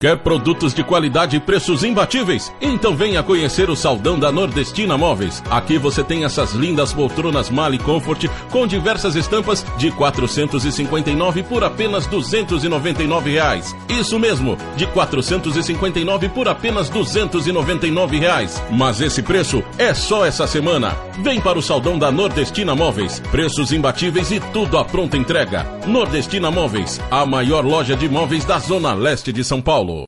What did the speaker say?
Quer produtos de qualidade e preços imbatíveis? Então venha conhecer o Saldão da Nordestina Móveis. Aqui você tem essas lindas poltronas Mali Comfort com diversas estampas de 459 por apenas 299 reais. Isso mesmo, de 459 por apenas 299 reais. Mas esse preço é só essa semana. Vem para o Saldão da Nordestina Móveis. Preços imbatíveis e tudo à pronta entrega. Nordestina Móveis, a maior loja de móveis da Zona Leste de São Paulo.